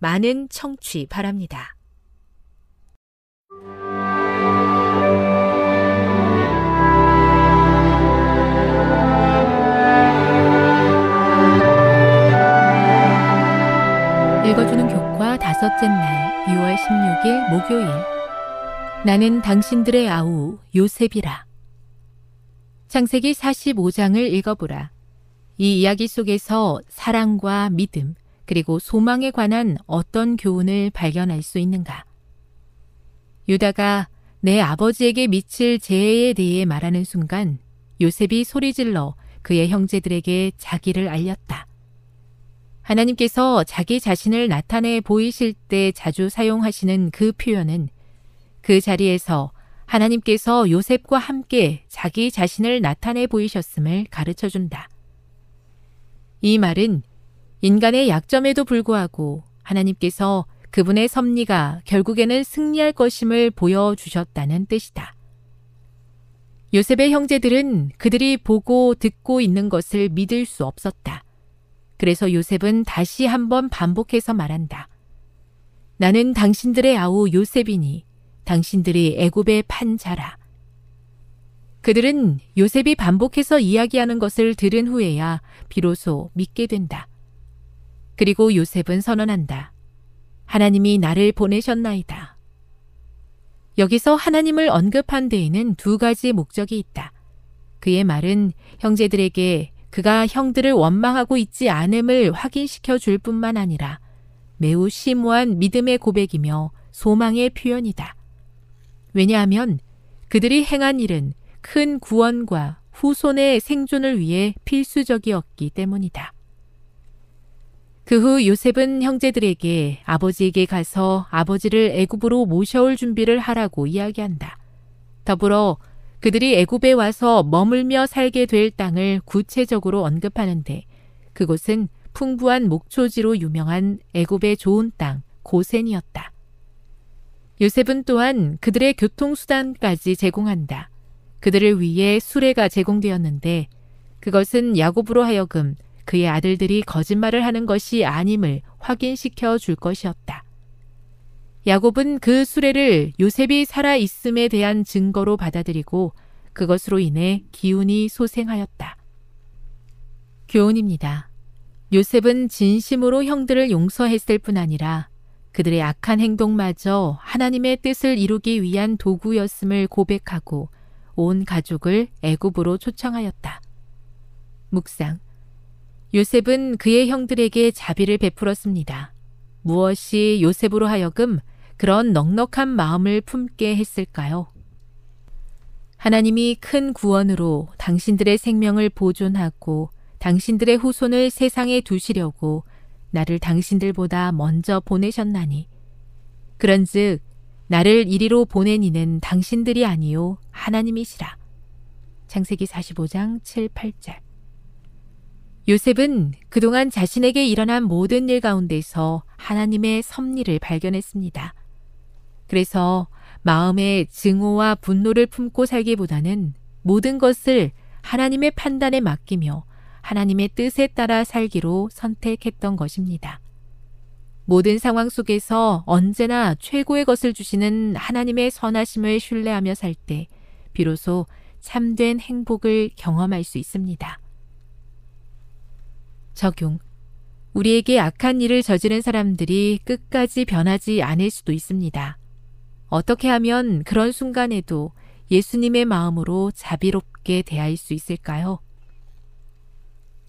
많은 청취 바랍니다. 읽어주는 교과 다섯째 날 6월 16일 목요일 나는 당신들의 아우 요셉이라. 창세기 45장을 읽어보라. 이 이야기 속에서 사랑과 믿음, 그리고 소망에 관한 어떤 교훈을 발견할 수 있는가? 유다가 내 아버지에게 미칠 재해에 대해 말하는 순간 요셉이 소리질러 그의 형제들에게 자기를 알렸다. 하나님께서 자기 자신을 나타내 보이실 때 자주 사용하시는 그 표현은 그 자리에서 하나님께서 요셉과 함께 자기 자신을 나타내 보이셨음을 가르쳐 준다. 이 말은 인간의 약점에도 불구하고 하나님께서 그분의 섭리가 결국에는 승리할 것임을 보여주셨다는 뜻이다. 요셉의 형제들은 그들이 보고 듣고 있는 것을 믿을 수 없었다. 그래서 요셉은 다시 한번 반복해서 말한다. 나는 당신들의 아우 요셉이니 당신들이 애굽의 판자라. 그들은 요셉이 반복해서 이야기하는 것을 들은 후에야 비로소 믿게 된다. 그리고 요셉은 선언한다. 하나님이 나를 보내셨나이다. 여기서 하나님을 언급한 데에는 두 가지 목적이 있다. 그의 말은 형제들에게 그가 형들을 원망하고 있지 않음을 확인시켜 줄 뿐만 아니라 매우 심오한 믿음의 고백이며 소망의 표현이다. 왜냐하면 그들이 행한 일은 큰 구원과 후손의 생존을 위해 필수적이었기 때문이다. 그 후 요셉은 형제들에게 아버지에게 가서 아버지를 애굽으로 모셔올 준비를 하라고 이야기한다. 더불어 그들이 애굽에 와서 머물며 살게 될 땅을 구체적으로 언급하는데 그곳은 풍부한 목초지로 유명한 애굽의 좋은 땅 고센이었다. 요셉은 또한 그들의 교통수단까지 제공한다. 그들을 위해 수레가 제공되었는데 그것은 야곱으로 하여금 그의 아들들이 거짓말을 하는 것이 아님을 확인시켜 줄 것이었다. 야곱은 그 수레를 요셉이 살아 있음에 대한 증거로 받아들이고 그것으로 인해 기운이 소생하였다. 교훈입니다. 요셉은 진심으로 형들을 용서했을 뿐 아니라 그들의 악한 행동마저 하나님의 뜻을 이루기 위한 도구였음을 고백하고 온 가족을 애굽으로 초청하였다. 묵상 요셉은 그의 형들에게 자비를 베풀었습니다. 무엇이 요셉으로 하여금 그런 넉넉한 마음을 품게 했을까요? 하나님이 큰 구원으로 당신들의 생명을 보존하고 당신들의 후손을 세상에 두시려고 나를 당신들보다 먼저 보내셨나니. 그런즉 나를 이리로 보낸 이는 당신들이 아니요 하나님이시라. 창세기 45장 7, 8절. 요셉은 그동안 자신에게 일어난 모든 일 가운데서 하나님의 섭리를 발견했습니다. 그래서 마음에 증오와 분노를 품고 살기보다는 모든 것을 하나님의 판단에 맡기며 하나님의 뜻에 따라 살기로 선택했던 것입니다. 모든 상황 속에서 언제나 최고의 것을 주시는 하나님의 선하심을 신뢰하며 살 때 비로소 참된 행복을 경험할 수 있습니다. 적용. 우리에게 악한 일을 저지른 사람들이 끝까지 변하지 않을 수도 있습니다. 어떻게 하면 그런 순간에도 예수님의 마음으로 자비롭게 대할 수 있을까요?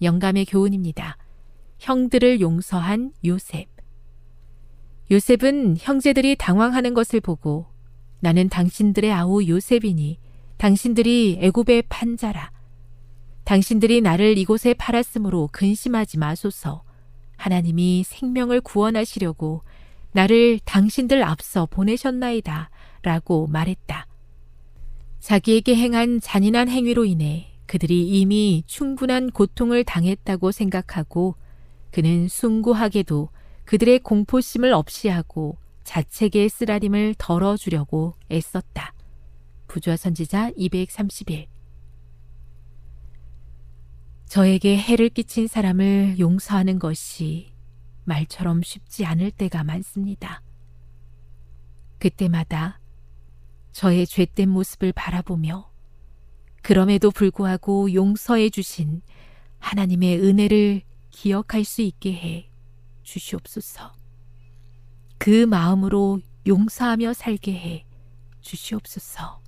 영감의 교훈입니다. 형들을 용서한 요셉. 요셉은 형제들이 당황하는 것을 보고 나는 당신들의 아우 요셉이니 당신들이 애굽의 판자라. 당신들이 나를 이곳에 팔았으므로 근심하지 마소서. 하나님이 생명을 구원하시려고 나를 당신들 앞서 보내셨나이다. 라고 말했다. 자기에게 행한 잔인한 행위로 인해 그들이 이미 충분한 고통을 당했다고 생각하고 그는 숭고하게도 그들의 공포심을 없이 하고 자책의 쓰라림을 덜어주려고 애썼다. 부조화 선지자 231 저에게 해를 끼친 사람을 용서하는 것이 말처럼 쉽지 않을 때가 많습니다. 그때마다 저의 죄된 모습을 바라보며 그럼에도 불구하고 용서해 주신 하나님의 은혜를 기억할 수 있게 해 주시옵소서. 그 마음으로 용서하며 살게 해 주시옵소서.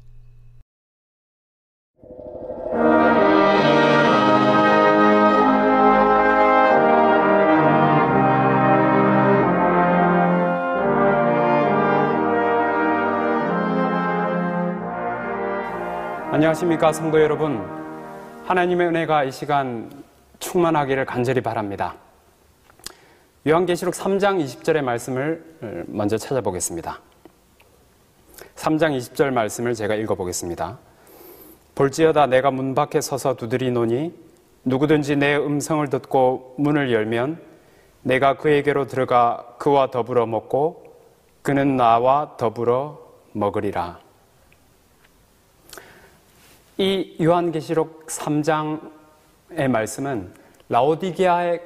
안녕하십니까 성도 여러분. 하나님의 은혜가 이 시간 충만하기를 간절히 바랍니다. 요한계시록 3장 20절의 말씀을 먼저 찾아보겠습니다. 3장 20절 말씀을 제가 읽어보겠습니다. 볼지어다 내가 문 밖에 서서 두드리노니 누구든지 내 음성을 듣고 문을 열면 내가 그에게로 들어가 그와 더불어 먹고 그는 나와 더불어 먹으리라 이 요한계시록 3장의 말씀은 라오디게아의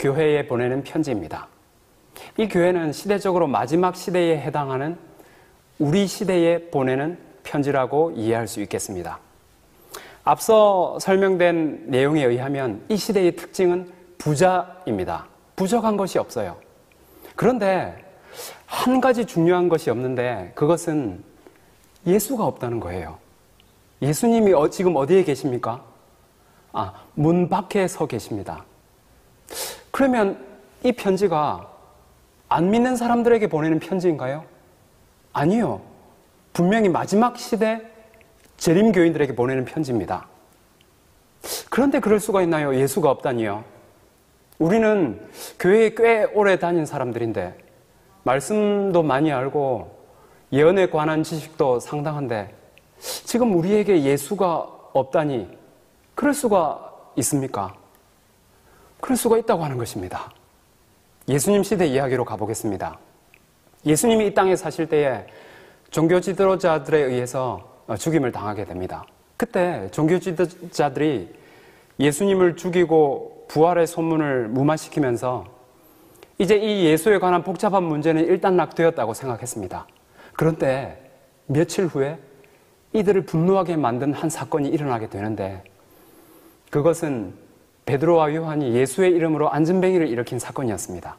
교회에 보내는 편지입니다. 이 교회는 시대적으로 마지막 시대에 해당하는 우리 시대에 보내는 편지라고 이해할 수 있겠습니다. 앞서 설명된 내용에 의하면 이 시대의 특징은 부자입니다. 부족한 것이 없어요. 그런데 한 가지 중요한 것이 없는데 그것은 예수가 없다는 거예요. 예수님이 어, 지금 어디에 계십니까? 아, 문 밖에 서 계십니다. 그러면 이 편지가 안 믿는 사람들에게 보내는 편지인가요? 아니요. 분명히 마지막 시대 재림교인들에게 보내는 편지입니다. 그런데 그럴 수가 있나요? 예수가 없다니요. 우리는 교회에 꽤 오래 다닌 사람들인데, 말씀도 많이 알고, 예언에 관한 지식도 상당한데, 지금 우리에게 예수가 없다니 그럴 수가 있습니까? 그럴 수가 있다고 하는 것입니다. 예수님 시대 이야기로 가보겠습니다. 예수님이 이 땅에 사실 때에 종교 지도자들에 의해서 죽임을 당하게 됩니다. 그때 종교 지도자들이 예수님을 죽이고 부활의 소문을 무마시키면서 이제 이 예수에 관한 복잡한 문제는 일단 낙되었다고 생각했습니다. 그런데 며칠 후에 이들을 분노하게 만든 한 사건이 일어나게 되는데 그것은 베드로와 요한이 예수의 이름으로 안전뱅이를 일으킨 사건이었습니다.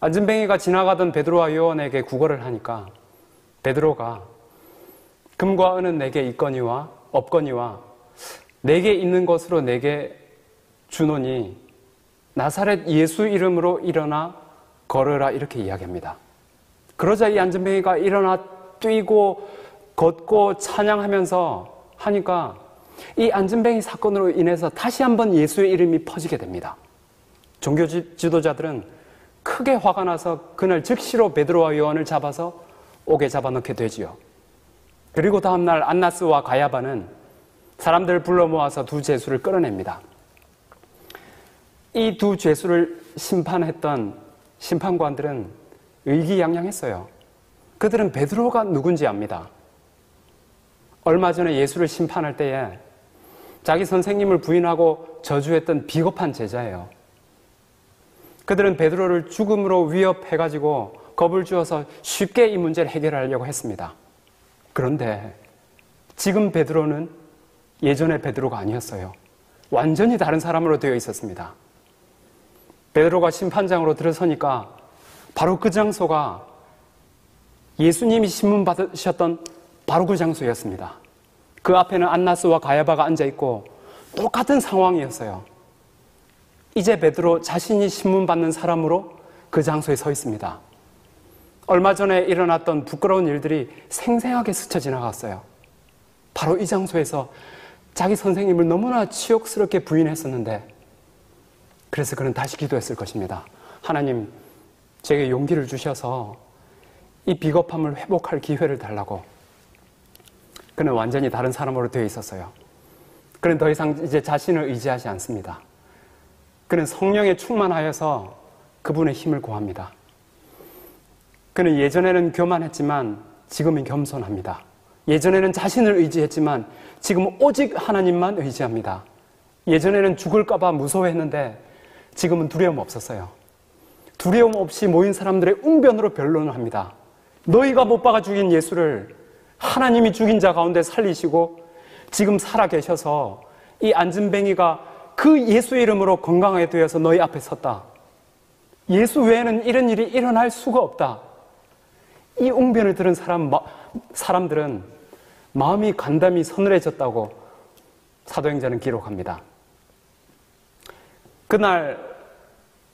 안전뱅이가 지나가던 베드로와 요한에게 구걸을 하니까 베드로가 금과 은은 내게 있거니와 없거니와 내게 있는 것으로 내게 주노니 나사렛 예수 이름으로 일어나 걸으라 이렇게 이야기합니다. 그러자 이 안전뱅이가 일어나 뛰고 걷고 찬양하면서 하니까 이 안전뱅이 사건으로 인해서 다시 한번 예수의 이름이 퍼지게 됩니다. 종교 지도자들은 크게 화가 나서 그날 즉시로 베드로와 요한을 잡아서 옥에 잡아넣게 되지요. 그리고 다음날 안나스와 가야바는 사람들을 불러 모아서 두 죄수를 끌어냅니다. 이 두 죄수를 심판했던 심판관들은 의기양양했어요. 그들은 베드로가 누군지 압니다. 얼마 전에 예수를 심판할 때에 자기 선생님을 부인하고 저주했던 비겁한 제자예요. 그들은 베드로를 죽음으로 위협해가지고 겁을 주어서 쉽게 이 문제를 해결하려고 했습니다. 그런데 지금 베드로는 예전의 베드로가 아니었어요. 완전히 다른 사람으로 되어 있었습니다. 베드로가 심판장으로 들어서니까 바로 그 장소가 예수님이 신문 받으셨던 바로 그 장소였습니다. 그 앞에는 안나스와 가야바가 앉아 있고 똑같은 상황이었어요. 이제 베드로 자신이 신문 받는 사람으로 그 장소에 서 있습니다. 얼마 전에 일어났던 부끄러운 일들이 생생하게 스쳐 지나갔어요. 바로 이 장소에서 자기 선생님을 너무나 치욕스럽게 부인했었는데 그래서 그는 다시 기도했을 것입니다. 하나님, 제게 용기를 주셔서 이 비겁함을 회복할 기회를 달라고. 그는 완전히 다른 사람으로 되어 있었어요. 그는 더 이상 이제 자신을 의지하지 않습니다. 그는 성령에 충만하여서 그분의 힘을 구합니다. 그는 예전에는 교만했지만 지금은 겸손합니다. 예전에는 자신을 의지했지만 지금은 오직 하나님만 의지합니다. 예전에는 죽을까봐 무서워했는데 지금은 두려움 없었어요. 두려움 없이 모인 사람들의 웅변으로 변론을 합니다. 너희가 못 박아 죽인 예수를 하나님이 죽인 자 가운데 살리시고 지금 살아 계셔서 이 안진뱅이가 그 예수 이름으로 건강하게 되어서 너희 앞에 섰다. 예수 외에는 이런 일이 일어날 수가 없다. 이 웅변을 들은 사람, 사람들은 마음이 간담이 서늘해졌다고 사도행전은 기록합니다. 그날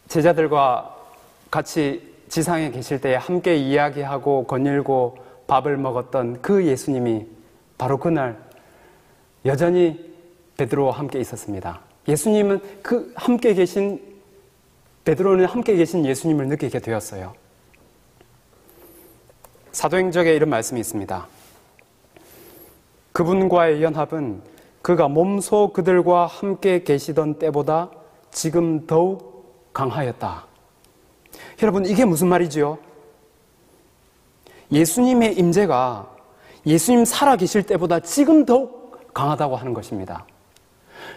제자들과 같이 지상에 계실 때 함께 이야기하고 거닐고 밥을 먹었던 그 예수님이 바로 그날 여전히 베드로와 함께 있었습니다. 예수님은 그 함께 계신 베드로는 함께 계신 예수님을 느끼게 되었어요. 사도행적에 이런 말씀이 있습니다. 그분과의 연합은 그가 몸소 그들과 함께 계시던 때보다 지금 더욱 강하였다. 여러분, 이게 무슨 말이지요? 예수님의 임재가 예수님 살아 계실 때보다 지금 더욱 강하다고 하는 것입니다.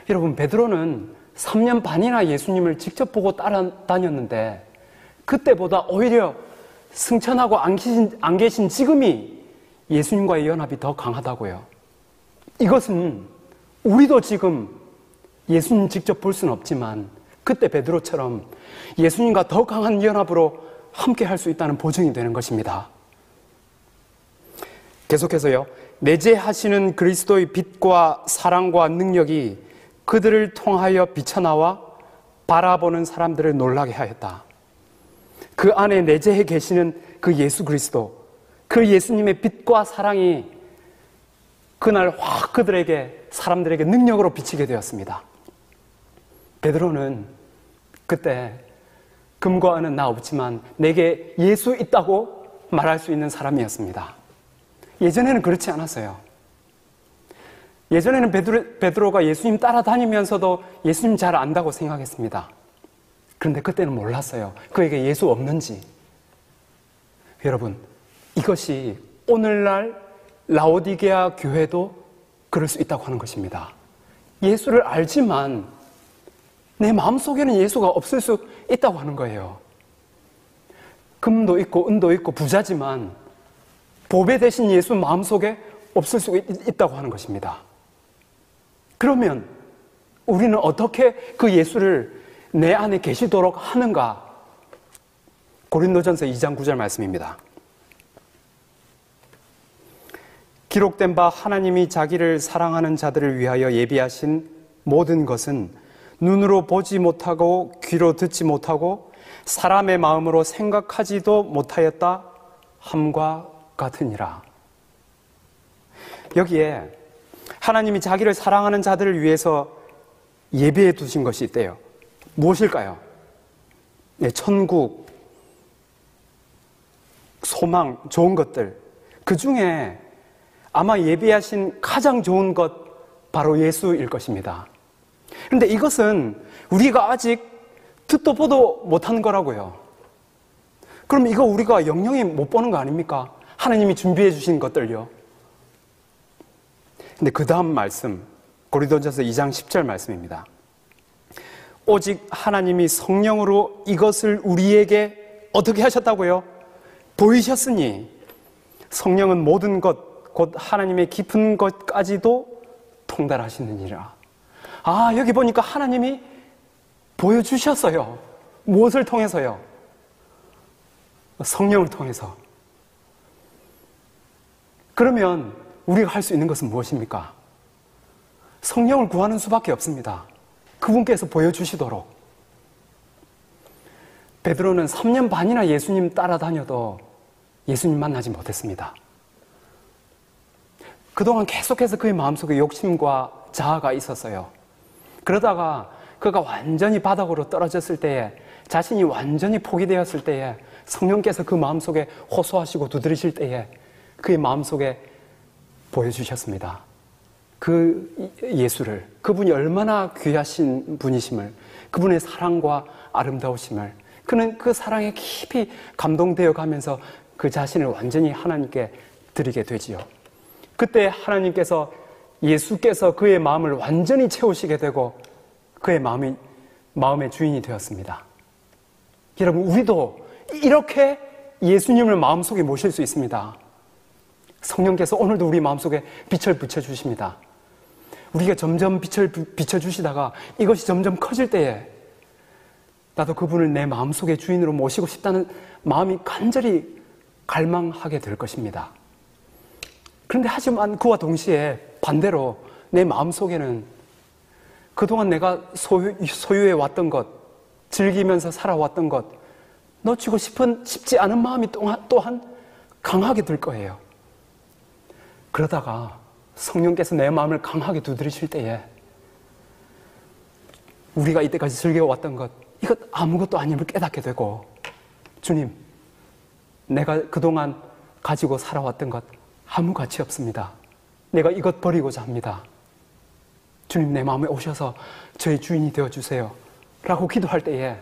여러분, 베드로는 3년 반이나 예수님을 직접 보고 따라다녔는데 그때보다 오히려 승천하고 안 계신, 안 계신 지금이 예수님과의 연합이 더 강하다고요. 이것은 우리도 지금 예수님 직접 볼 수는 없지만 그때 베드로처럼 예수님과 더 강한 연합으로 함께 할 수 있다는 보증이 되는 것입니다. 계속해서요. 내재하시는 그리스도의 빛과 사랑과 능력이 그들을 통하여 비쳐나와 바라보는 사람들을 놀라게 하였다. 그 안에 내재해 계시는 그 예수 그리스도, 그 예수님의 빛과 사랑이 그날 확 그들에게, 사람들에게 능력으로 비치게 되었습니다. 베드로는 그때 금과 은은 나 없지만 내게 예수 있다고 말할 수 있는 사람이었습니다. 예전에는 그렇지 않았어요. 예전에는 베드로, 베드로가 예수님 따라다니면서도 예수님 잘 안다고 생각했습니다. 그런데 그때는 몰랐어요. 그에게 예수 없는지. 여러분, 이것이 오늘날 라오디게아 교회도 그럴 수 있다고 하는 것입니다. 예수를 알지만 내 마음속에는 예수가 없을 수 있다고 하는 거예요. 금도 있고 은도 있고 부자지만 보배 대신 예수 마음속에 없을 수 있다고 하는 것입니다. 그러면 우리는 어떻게 그 예수를 내 안에 계시도록 하는가? 고린도전서 2장 9절 말씀입니다. 기록된 바 하나님이 자기를 사랑하는 자들을 위하여 예비하신 모든 것은 눈으로 보지 못하고 귀로 듣지 못하고 사람의 마음으로 생각하지도 못하였다 함과 같으니라. 여기에 하나님이 자기를 사랑하는 자들을 위해서 예비해 두신 것이 있대요. 무엇일까요? 네, 천국, 소망, 좋은 것들. 그 중에 아마 예비하신 가장 좋은 것, 바로 예수일 것입니다. 그런데 이것은 우리가 아직 듣도 보도 못한 거라고요. 그럼 이거 우리가 영영이 못 보는 거 아닙니까? 하나님이 준비해 주신 것들요. 근데 그 다음 말씀, 고리도전서 2장 10절 말씀입니다. 오직 하나님이 성령으로 이것을 우리에게 어떻게 하셨다고요? 보이셨으니 성령은 모든 것, 곧 하나님의 깊은 것까지도 통달하시느니라. 아, 여기 보니까 하나님이 보여주셨어요. 무엇을 통해서요? 성령을 통해서. 그러면 우리가 할 수 있는 것은 무엇입니까? 성령을 구하는 수밖에 없습니다. 그분께서 보여주시도록. 베드로는 3년 반이나 예수님 따라다녀도 예수님 만나지 못했습니다. 그동안 계속해서 그의 마음속에 욕심과 자아가 있었어요. 그러다가 그가 완전히 바닥으로 떨어졌을 때에 자신이 완전히 포기되었을 때에 성령께서 그 마음속에 호소하시고 두드리실 때에 그의 마음속에 보여주셨습니다. 그 예수를, 그분이 얼마나 귀하신 분이심을, 그분의 사랑과 아름다우심을, 그는 그 사랑에 깊이 감동되어 가면서 그 자신을 완전히 하나님께 드리게 되지요. 그때 하나님께서 예수께서 그의 마음을 완전히 채우시게 되고 그의 마음이 마음의 주인이 되었습니다. 여러분, 우리도 이렇게 예수님을 마음속에 모실 수 있습니다. 성령께서 오늘도 우리 마음속에 빛을 비춰주십니다. 우리가 점점 빛을 비춰주시다가 이것이 점점 커질 때에 나도 그분을 내 마음속에 주인으로 모시고 싶다는 마음이 간절히 갈망하게 될 것입니다. 그런데 하지만 그와 동시에 반대로 내 마음속에는 그동안 내가 소유, 소유해 왔던 것, 즐기면서 살아왔던 것, 놓치고 싶은, 싶지 않은 마음이 또한 강하게 들 거예요. 그러다가 성령께서 내 마음을 강하게 두드리실 때에 우리가 이때까지 즐겨왔던 것, 이것 아무것도 아님을 깨닫게 되고, 주님, 내가 그동안 가지고 살아왔던 것 아무 가치 없습니다. 내가 이것 버리고자 합니다. 주님 내 마음에 오셔서 저의 주인이 되어 주세요. 라고 기도할 때에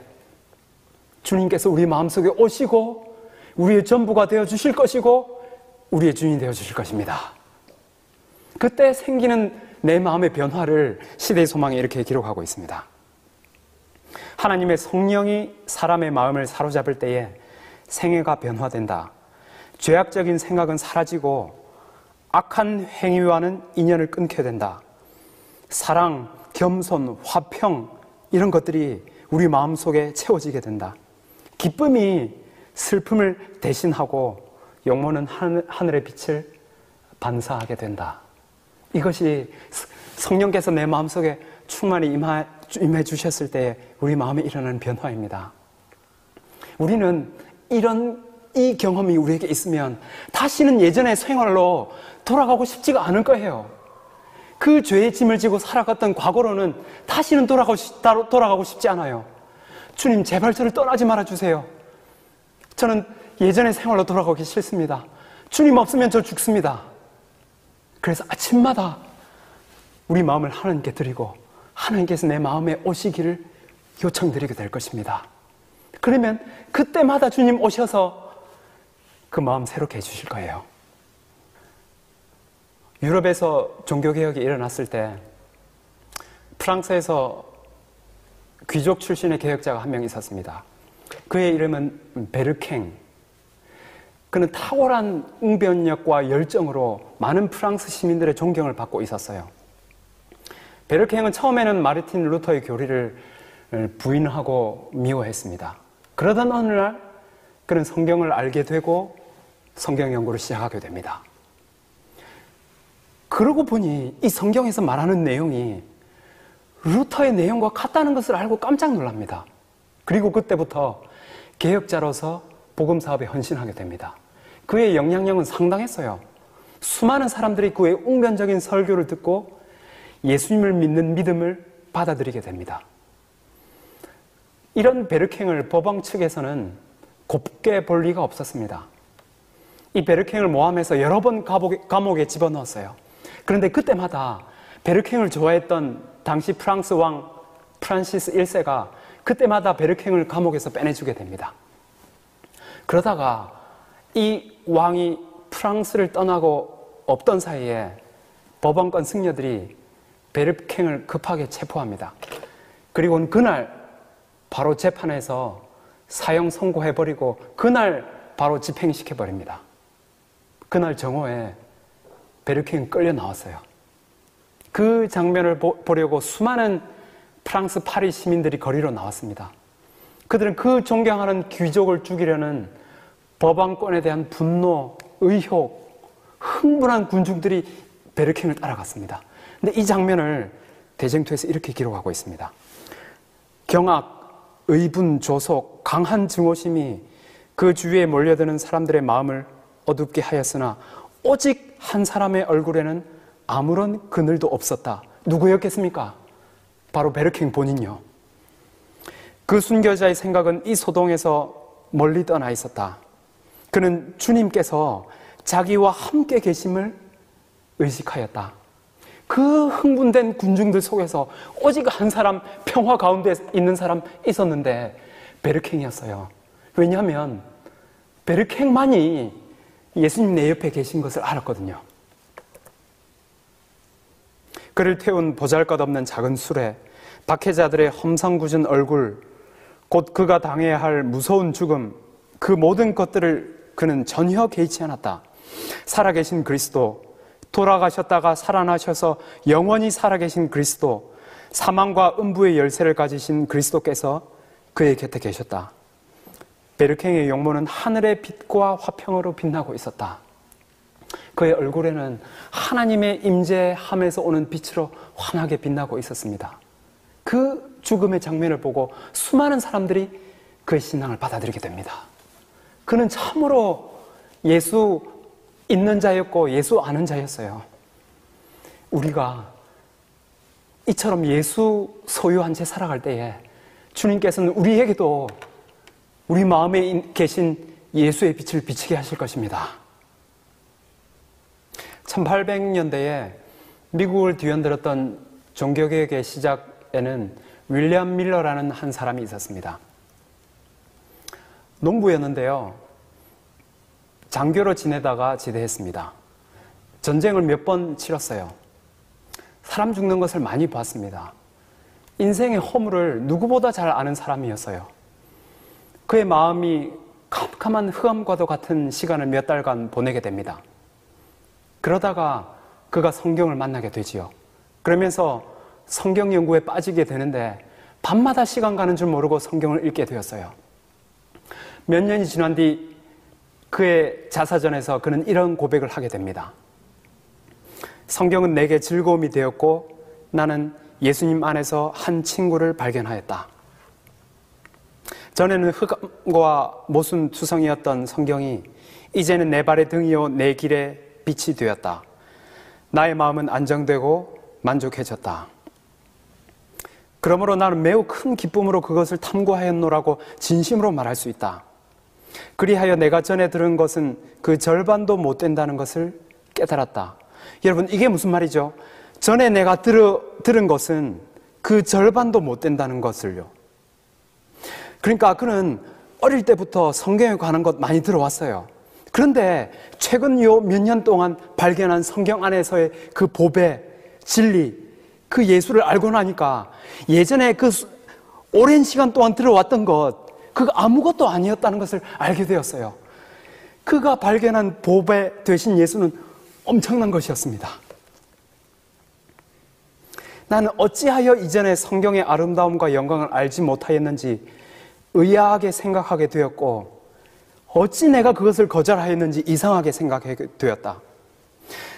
주님께서 우리 마음속에 오시고 우리의 전부가 되어 주실 것이고 우리의 주인이 되어 주실 것입니다. 그때 생기는 내 마음의 변화를 시대의 소망에 이렇게 기록하고 있습니다. 하나님의 성령이 사람의 마음을 사로잡을 때에 생애가 변화된다. 죄악적인 생각은 사라지고 악한 행위와는 인연을 끊게 된다. 사랑, 겸손, 화평 이런 것들이 우리 마음 속에 채워지게 된다. 기쁨이 슬픔을 대신하고 영혼은 하늘의 빛을 반사하게 된다. 이것이 성령께서 내 마음속에 충만히 임해 주셨을 때 우리 마음에 일어나는 변화입니다. 우리는 이런 이 경험이 우리에게 있으면 다시는 예전의 생활로 돌아가고 싶지가 않을 거예요. 그 죄의 짐을 지고 살아갔던 과거로는 다시는 돌아가고, 싶, 돌아가고 싶지 않아요. 주님, 제발 저를 떠나지 말아 주세요. 저는 예전의 생활로 돌아가기 싫습니다. 주님 없으면 저 죽습니다. 그래서 아침마다 우리 마음을 하나님께 드리고 하나님께서 내 마음에 오시기를 요청드리게 될 것입니다. 그러면 그때마다 주님 오셔서 그 마음 새롭게 해주실 거예요. 유럽에서 종교개혁이 일어났을 때 프랑스에서 귀족 출신의 개혁자가 한 명 있었습니다. 그의 이름은 베르캥. 그는 탁월한 웅변력과 열정으로 많은 프랑스 시민들의 존경을 받고 있었어요. 베르캥은 처음에는 마르틴 루터의 교리를 부인하고 미워했습니다. 그러던 어느 날 그는 성경을 알게 되고 성경 연구를 시작하게 됩니다. 그러고 보니 이 성경에서 말하는 내용이 루터의 내용과 같다는 것을 알고 깜짝 놀랍니다. 그리고 그때부터 개혁자로서 복음 사업에 헌신하게 됩니다. 그의 영향력은 상당했어요. 수많은 사람들이 그의 웅변적인 설교를 듣고 예수님을 믿는 믿음을 받아들이게 됩니다. 이런 베르킹을 법왕 측에서는 곱게 볼 리가 없었습니다. 이 베르캥을 모함해서 여러 번 감옥에 집어넣었어요. 그런데 그때마다 베르캥을 좋아했던 당시 프랑스 왕 프란시스 1세가 그때마다 베르캥을 감옥에서 빼내주게 됩니다. 그러다가 이 왕이 프랑스를 떠나고 없던 사이에 법원과 승려들이 베르캥을 급하게 체포합니다. 그리고 그날 바로 재판에서 사형 선고해버리고 그날 바로 집행시켜버립니다. 그날 정오에 베르킹 끌려 나왔어요. 그 장면을 보, 보려고 수많은 프랑스 파리 시민들이 거리로 나왔습니다. 그들은 그 존경하는 귀족을 죽이려는 법왕권에 대한 분노, 의혹, 흥분한 군중들이 베르킹을 따라갔습니다. 근데 이 장면을 대쟁투에서 이렇게 기록하고 있습니다. 경악, 의분, 조속, 강한 증오심이 그 주위에 몰려드는 사람들의 마음을 어둡게 하였으나 오직 한 사람의 얼굴에는 아무런 그늘도 없었다. 누구였겠습니까? 바로 베르킹 본인요. 그 순교자의 생각은 이 소동에서 멀리 떠나 있었다. 그는 주님께서 자기와 함께 계심을 의식하였다. 그 흥분된 군중들 속에서 오직 한 사람 평화 가운데 있는 사람 있었는데 베르킹이었어요. 왜냐하면 베르킹만이 예수님 내 옆에 계신 것을 알았거든요. 그를 태운 보잘것없는 작은 술에 박해자들의 험상궂은 얼굴, 곧 그가 당해야 할 무서운 죽음, 그 모든 것들을 그는 전혀 개의치 않았다. 살아계신 그리스도, 돌아가셨다가 살아나셔서 영원히 살아계신 그리스도, 사망과 음부의 열쇠를 가지신 그리스도께서 그의 곁에 계셨다. 베르킹의 용모는 하늘의 빛과 화평으로 빛나고 있었다. 그의 얼굴에는 하나님의 임재함에서 오는 빛으로 환하게 빛나고 있었습니다. 그 죽음의 장면을 보고 수많은 사람들이 그의 신앙을 받아들이게 됩니다. 그는 참으로 예수 있는 자였고 예수 아는 자였어요. 우리가 이처럼 예수 소유한 채 살아갈 때에 주님께서는 우리에게도 우리 마음에 계신 예수의 빛을 비치게 하실 것입니다. 1800년대에 미국을 뒤흔들었던 종교개혁의 시작에는 윌리엄 밀러라는 한 사람이 있었습니다. 농부였는데요. 장교로 지내다가 지대했습니다. 전쟁을 몇 번 치렀어요. 사람 죽는 것을 많이 봤습니다. 인생의 허물을 누구보다 잘 아는 사람이었어요. 그의 마음이 캄캄한 흑암과도 같은 시간을 몇 달간 보내게 됩니다. 그러다가 그가 성경을 만나게 되지요. 그러면서 성경 연구에 빠지게 되는데 밤마다 시간 가는 줄 모르고 성경을 읽게 되었어요. 몇 년이 지난 뒤 그의 자사전에서 그는 이런 고백을 하게 됩니다. 성경은 내게 즐거움이 되었고 나는 예수님 안에서 한 친구를 발견하였다. 전에는 흑암과 모순 투성이었던 성경이 이제는 내 발의 등이요 내 길의 빛이 되었다. 나의 마음은 안정되고 만족해졌다. 그러므로 나는 매우 큰 기쁨으로 그것을 탐구하였노라고 진심으로 말할 수 있다. 그리하여 내가 전에 들은 것은 그 절반도 못 된다는 것을 깨달았다. 여러분, 이게 무슨 말이죠? 전에 내가 들어, 들은 것은 그 절반도 못 된다는 것을요. 그러니까 그는 어릴 때부터 성경에 관한 것 많이 들어왔어요. 그런데 최근 요 몇 년 동안 발견한 성경 안에서의 그 보배, 진리, 그 예수를 알고 나니까 예전에 그 오랜 시간 동안 들어왔던 것, 그거 아무것도 아니었다는 것을 알게 되었어요. 그가 발견한 보배 되신 예수는 엄청난 것이었습니다. 나는 어찌하여 이전에 성경의 아름다움과 영광을 알지 못하였는지 의아하게 생각하게 되었고, 어찌 내가 그것을 거절하였는지 이상하게 생각하게 되었다.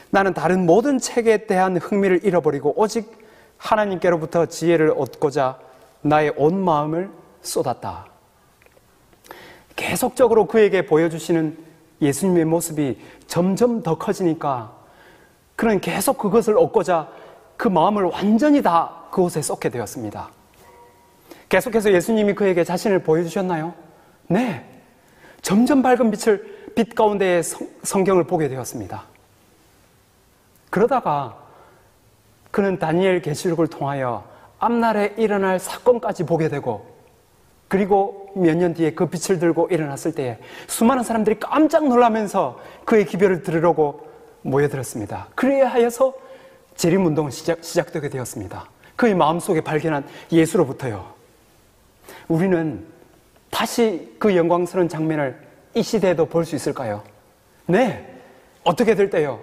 나는 다른 모든 책에 대한 흥미를 잃어버리고 오직 하나님께로부터 지혜를 얻고자 나의 온 마음을 쏟았다. 계속적으로 그에게 보여주시는 예수님의 모습이 점점 더 커지니까 그는 계속 그것을 얻고자 그 마음을 완전히 다 그곳에 쏟게 되었습니다. 계속해서 예수님이 그에게 자신을 보여주셨나요? 네. 점점 밝은 빛을, 빛 가운데의 성, 경을 보게 되었습니다. 그러다가 그는 다니엘 계시록을 통하여 앞날에 일어날 사건까지 보게 되고 그리고 몇 년 뒤에 그 빛을 들고 일어났을 때에 수많은 사람들이 깜짝 놀라면서 그의 기별을 들으려고 모여들었습니다. 그래야 하여서 재림 운동은 시작, 시작되게 되었습니다. 그의 마음속에 발견한 예수로부터요. 우리는 다시 그 영광스러운 장면을 이 시대에도 볼 수 있을까요? 네. 어떻게 될 때요?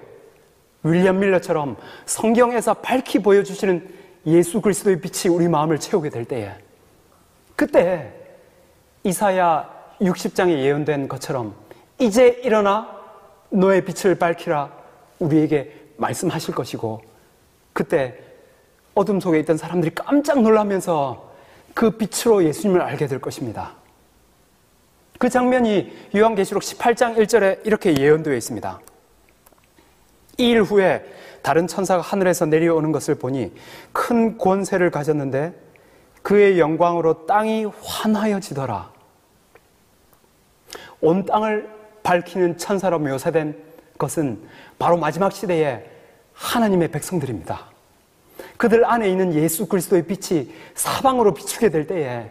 윌리엄 밀러처럼 성경에서 밝히 보여주시는 예수 그리스도의 빛이 우리 마음을 채우게 될 때에 그때 이사야 60장에 예언된 것처럼 이제 일어나 너의 빛을 밝히라 우리에게 말씀하실 것이고 그때 어둠 속에 있던 사람들이 깜짝 놀라면서 그 빛으로 예수님을 알게 될 것입니다. 그 장면이 요한계시록 18장 1절에 이렇게 예언되어 있습니다. 이 일 후에 다른 천사가 하늘에서 내려오는 것을 보니 큰 권세를 가졌는데 그의 영광으로 땅이 환하여지더라. 온 땅을 밝히는 천사로 묘사된 것은 바로 마지막 시대에 하나님의 백성들입니다. 그들 안에 있는 예수 그리스도의 빛이 사방으로 비추게 될 때에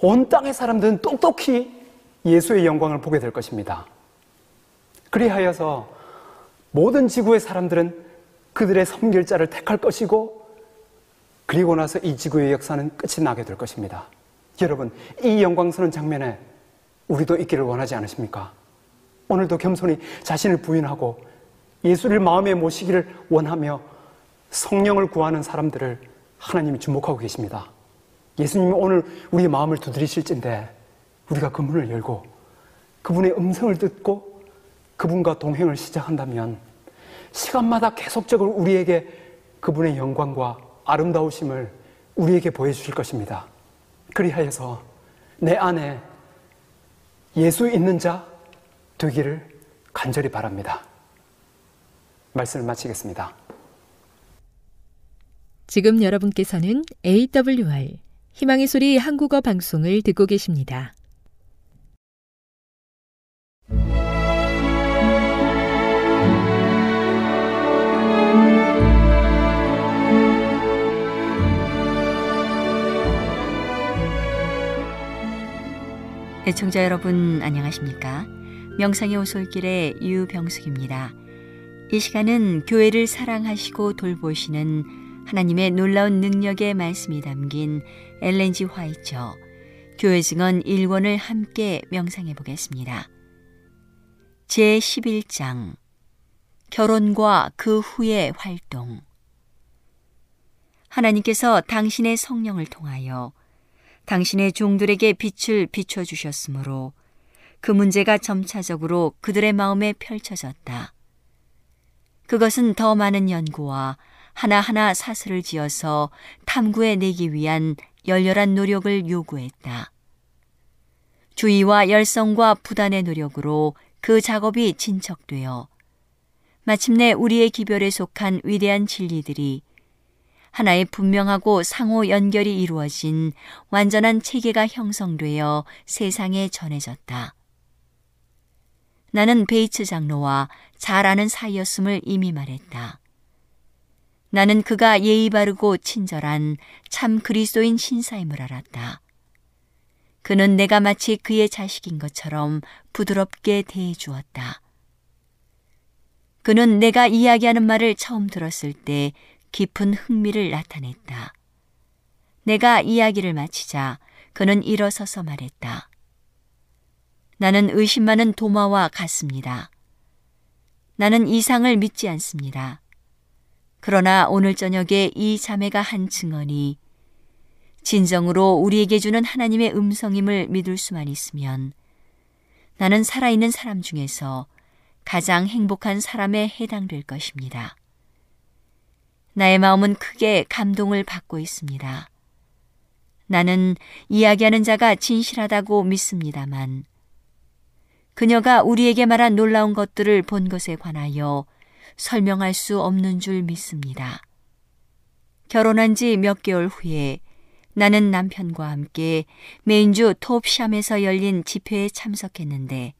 온 땅의 사람들은 똑똑히 예수의 영광을 보게 될 것입니다. 그리하여서 모든 지구의 사람들은 그들의 섬길자를 택할 것이고 그리고 나서 이 지구의 역사는 끝이 나게 될 것입니다. 여러분, 이 영광스러운 장면에 우리도 있기를 원하지 않으십니까? 오늘도 겸손히 자신을 부인하고 예수를 마음에 모시기를 원하며 성령을 구하는 사람들을 하나님이 주목하고 계십니다. 예수님이 오늘 우리의 마음을 두드리실진데 우리가 그 문을 열고 그분의 음성을 듣고 그분과 동행을 시작한다면 시간마다 계속적으로 우리에게 그분의 영광과 아름다우심을 우리에게 보여주실 것입니다. 그리하여서 내 안에 예수 있는 자 되기를 간절히 바랍니다. 말씀을 마치겠습니다. 지금 여러분께서는 AWR 희망의 소리 한국어 방송을 듣고 계십니다. 애청자 여러분 안녕하십니까? 명상의 오솔길의 유병숙입니다. 이 시간은 교회를 사랑하시고 돌보시는 하나님의 놀라운 능력의 말씀이 담긴 엘렌지 화이처 교회 증언 1권을 함께 명상해 보겠습니다. 제 11장 결혼과 그 후의 활동 하나님께서 당신의 성령을 통하여 당신의 종들에게 빛을 비춰 주셨으므로 그 문제가 점차적으로 그들의 마음에 펼쳐졌다. 그것은 더 많은 연구와 하나하나 사슬을 지어서 탐구해 내기 위한 열렬한 노력을 요구했다. 주의와 열성과 부단의 노력으로 그 작업이 진척되어 마침내 우리의 기별에 속한 위대한 진리들이 하나의 분명하고 상호 연결이 이루어진 완전한 체계가 형성되어 세상에 전해졌다. 나는 베이츠 장로와 잘 아는 사이였음을 이미 말했다. 나는 그가 예의 바르고 친절한 참 그리스도인 신사임을 알았다. 그는 내가 마치 그의 자식인 것처럼 부드럽게 대해 주었다. 그는 내가 이야기하는 말을 처음 들었을 때 깊은 흥미를 나타냈다. 내가 이야기를 마치자 그는 일어서서 말했다. 나는 의심 많은 도마와 같습니다. 나는 이상을 믿지 않습니다. 그러나 오늘 저녁에 이 자매가 한 증언이 진정으로 우리에게 주는 하나님의 음성임을 믿을 수만 있으면 나는 살아있는 사람 중에서 가장 행복한 사람에 해당될 것입니다. 나의 마음은 크게 감동을 받고 있습니다. 나는 이야기하는 자가 진실하다고 믿습니다만 그녀가 우리에게 말한 놀라운 것들을 본 것에 관하여 설명할 수 없는 줄 믿습니다. 결혼한 지 몇 개월 후에 나는 남편과 함께 메인주 톱샴에서 열린 집회에 참석했는데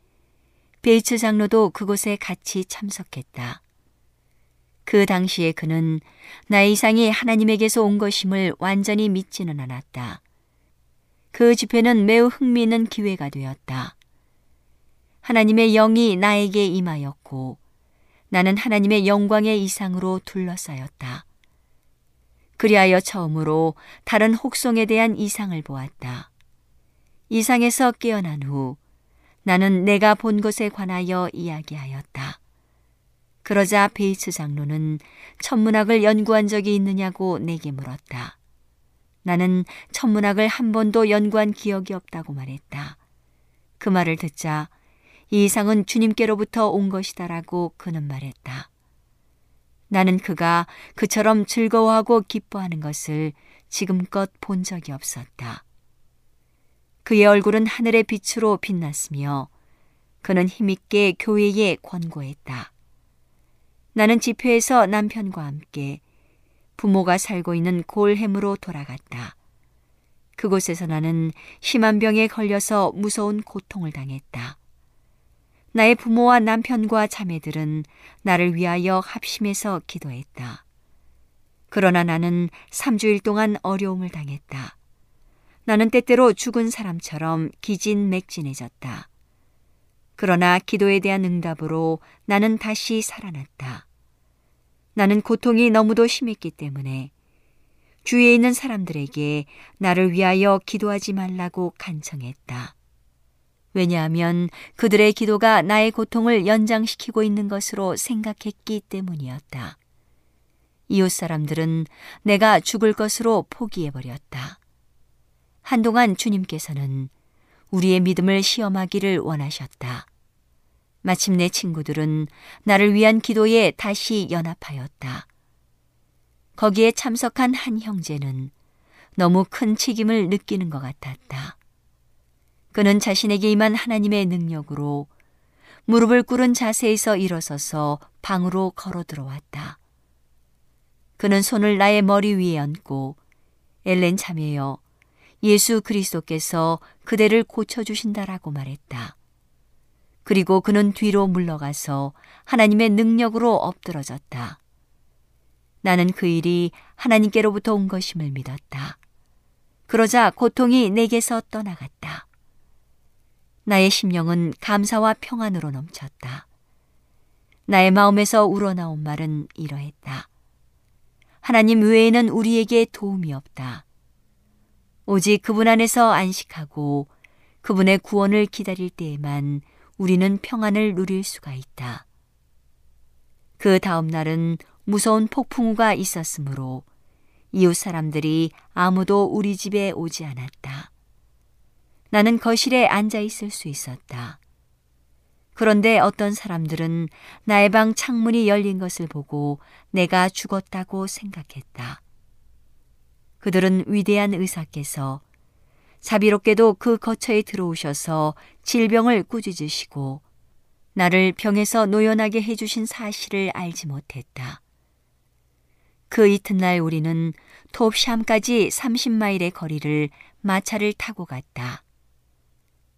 베이츠 장로도 그곳에 같이 참석했다. 그 당시에 그는 나의 이상이 하나님에게서 온 것임을 완전히 믿지는 않았다. 그 집회는 매우 흥미있는 기회가 되었다. 하나님의 영이 나에게 임하였고 나는 하나님의 영광의 이상으로 둘러싸였다. 그리하여 처음으로 다른 혹성에 대한 이상을 보았다. 이상에서 깨어난 후 나는 내가 본 것에 관하여 이야기하였다. 그러자 베이츠 장로는 천문학을 연구한 적이 있느냐고 내게 물었다. 나는 천문학을 한 번도 연구한 기억이 없다고 말했다. 그 말을 듣자 이 이상은 주님께로부터 온 것이다라고 그는 말했다. 나는 그가 그처럼 즐거워하고 기뻐하는 것을 지금껏 본 적이 없었다. 그의 얼굴은 하늘의 빛으로 빛났으며 그는 힘있게 교회에 권고했다. 나는 집회에서 남편과 함께 부모가 살고 있는 골햄으로 돌아갔다. 그곳에서 나는 심한 병에 걸려서 무서운 고통을 당했다. 나의 부모와 남편과 자매들은 나를 위하여 합심해서 기도했다. 그러나 나는 3주일 동안 어려움을 당했다. 나는 때때로 죽은 사람처럼 기진맥진해졌다. 그러나 기도에 대한 응답으로 나는 다시 살아났다. 나는 고통이 너무도 심했기 때문에 주위에 있는 사람들에게 나를 위하여 기도하지 말라고 간청했다. 왜냐하면 그들의 기도가 나의 고통을 연장시키고 있는 것으로 생각했기 때문이었다. 이웃 사람들은 내가 죽을 것으로 포기해버렸다. 한동안 주님께서는 우리의 믿음을 시험하기를 원하셨다. 마침내 친구들은 나를 위한 기도에 다시 연합하였다. 거기에 참석한 한 형제는 너무 큰 책임을 느끼는 것 같았다. 그는 자신에게 임한 하나님의 능력으로 무릎을 꿇은 자세에서 일어서서 방으로 걸어 들어왔다. 그는 손을 나의 머리 위에 얹고 엘렌 자매여 예수 그리스도께서 그대를 고쳐주신다라고 말했다. 그리고 그는 뒤로 물러가서 하나님의 능력으로 엎드러졌다. 나는 그 일이 하나님께로부터 온 것임을 믿었다. 그러자 고통이 내게서 떠나갔다. 나의 심령은 감사와 평안으로 넘쳤다. 나의 마음에서 우러나온 말은 이러했다. 하나님 외에는 우리에게 도움이 없다. 오직 그분 안에서 안식하고 그분의 구원을 기다릴 때에만 우리는 평안을 누릴 수가 있다. 그 다음 날은 무서운 폭풍우가 있었으므로 이웃 사람들이 아무도 우리 집에 오지 않았다. 나는 거실에 앉아 있을 수 있었다. 그런데 어떤 사람들은 나의 방 창문이 열린 것을 보고 내가 죽었다고 생각했다. 그들은 위대한 의사께서 자비롭게도 그 거처에 들어오셔서 질병을 꾸짖으시고 나를 병에서 노연하게 해주신 사실을 알지 못했다. 그 이튿날 우리는 톱샴까지 30마일의 거리를 마차를 타고 갔다.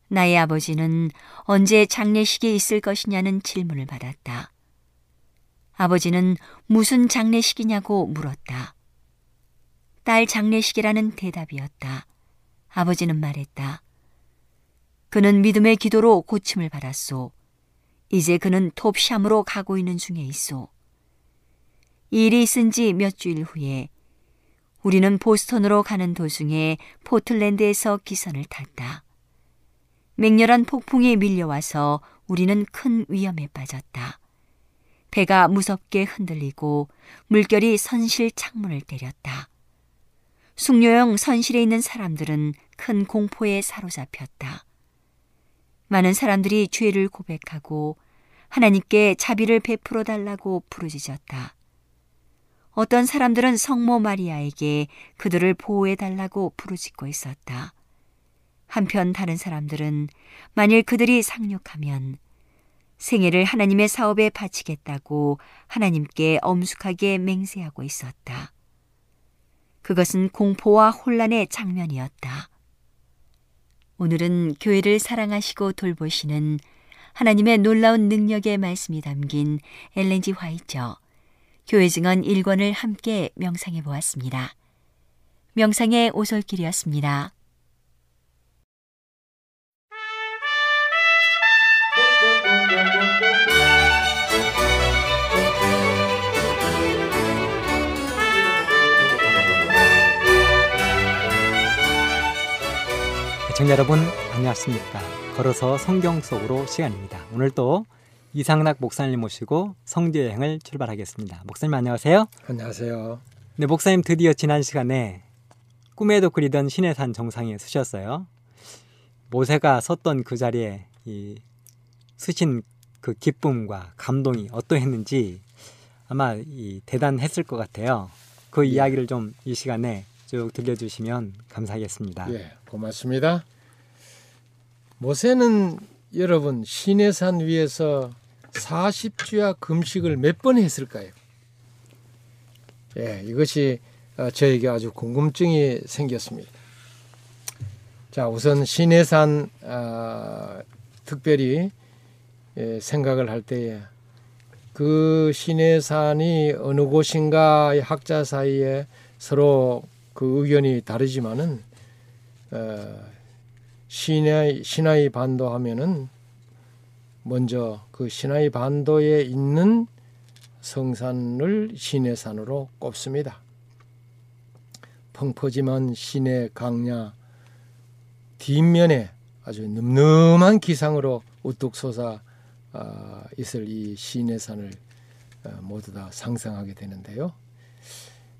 나의 아버지는 언제 장례식이 있을 것이냐는 질문을 받았다. 아버지는 무슨 장례식이냐고 물었다. 딸 장례식이라는 대답이었다. 아버지는 말했다. 그는 믿음의 기도로 고침을 받았소. 이제 그는 톱샴으로 가고 있는 중에 있소. 일이 있은 지 몇 주일 후에 우리는 보스턴으로 가는 도중에 포틀랜드에서 기선을 탔다. 맹렬한 폭풍이 밀려와서 우리는 큰 위험에 빠졌다. 배가 무섭게 흔들리고 물결이 선실 창문을 때렸다. 숙녀형 선실에 있는 사람들은 큰 공포에 사로잡혔다. 많은 사람들이 죄를 고백하고 하나님께 자비를 베풀어 달라고 부르짖었다. 어떤 사람들은 성모 마리아에게 그들을 보호해 달라고 부르짖고 있었다. 한편 다른 사람들은 만일 그들이 상륙하면 생애를 하나님의 사업에 바치겠다고 하나님께 엄숙하게 맹세하고 있었다. 그것은 공포와 혼란의 장면이었다. 오늘은 교회를 사랑하시고 돌보시는 하나님의 놀라운 능력의 말씀이 담긴 엘렌지 화이처 교회 증언 1권을 함께 명상해 보았습니다. 명상의 오솔길이었습니다. 애청자 여러분 안녕하십니까. 걸어서 성경 속으로 시간입니다. 오늘 또 이상락 목사님 모시고 성지 여행을 출발하겠습니다. 목사님 안녕하세요. 안녕하세요. 네 목사님 드디어 지난 시간에 꿈에도 그리던 신해산 정상에 서셨어요. 모세가 섰던 그 자리에 이 서신 그 기쁨과 감동이 어떠했는지 아마 이 대단했을 것 같아요. 그 예. 이야기를 좀 이 시간에 쭉 들려주시면 감사하겠습니다 예, 고맙습니다. 모세는 여러분 시내산 위에서 40주야 금식을 몇 번 했을까요? 예, 이것이 어, 저에게 아주 궁금증이 생겼습니다. 자, 우선 시내산 아, 특별히 예, 생각을 할 때에 그 시내산이 어느 곳인가 학자 사이에 서로 그 의견이 다르지만은 어, 시나이 시나이 반도 하면은 먼저 그 시나이 반도에 있는 성산을 시내산으로 꼽습니다. 펑퍼짐한 시내 강야 뒷면에 아주 늠름한 기상으로 우뚝 솟아 아, 있을 이 시내산을 어, 모두 다 상상하게 되는데요.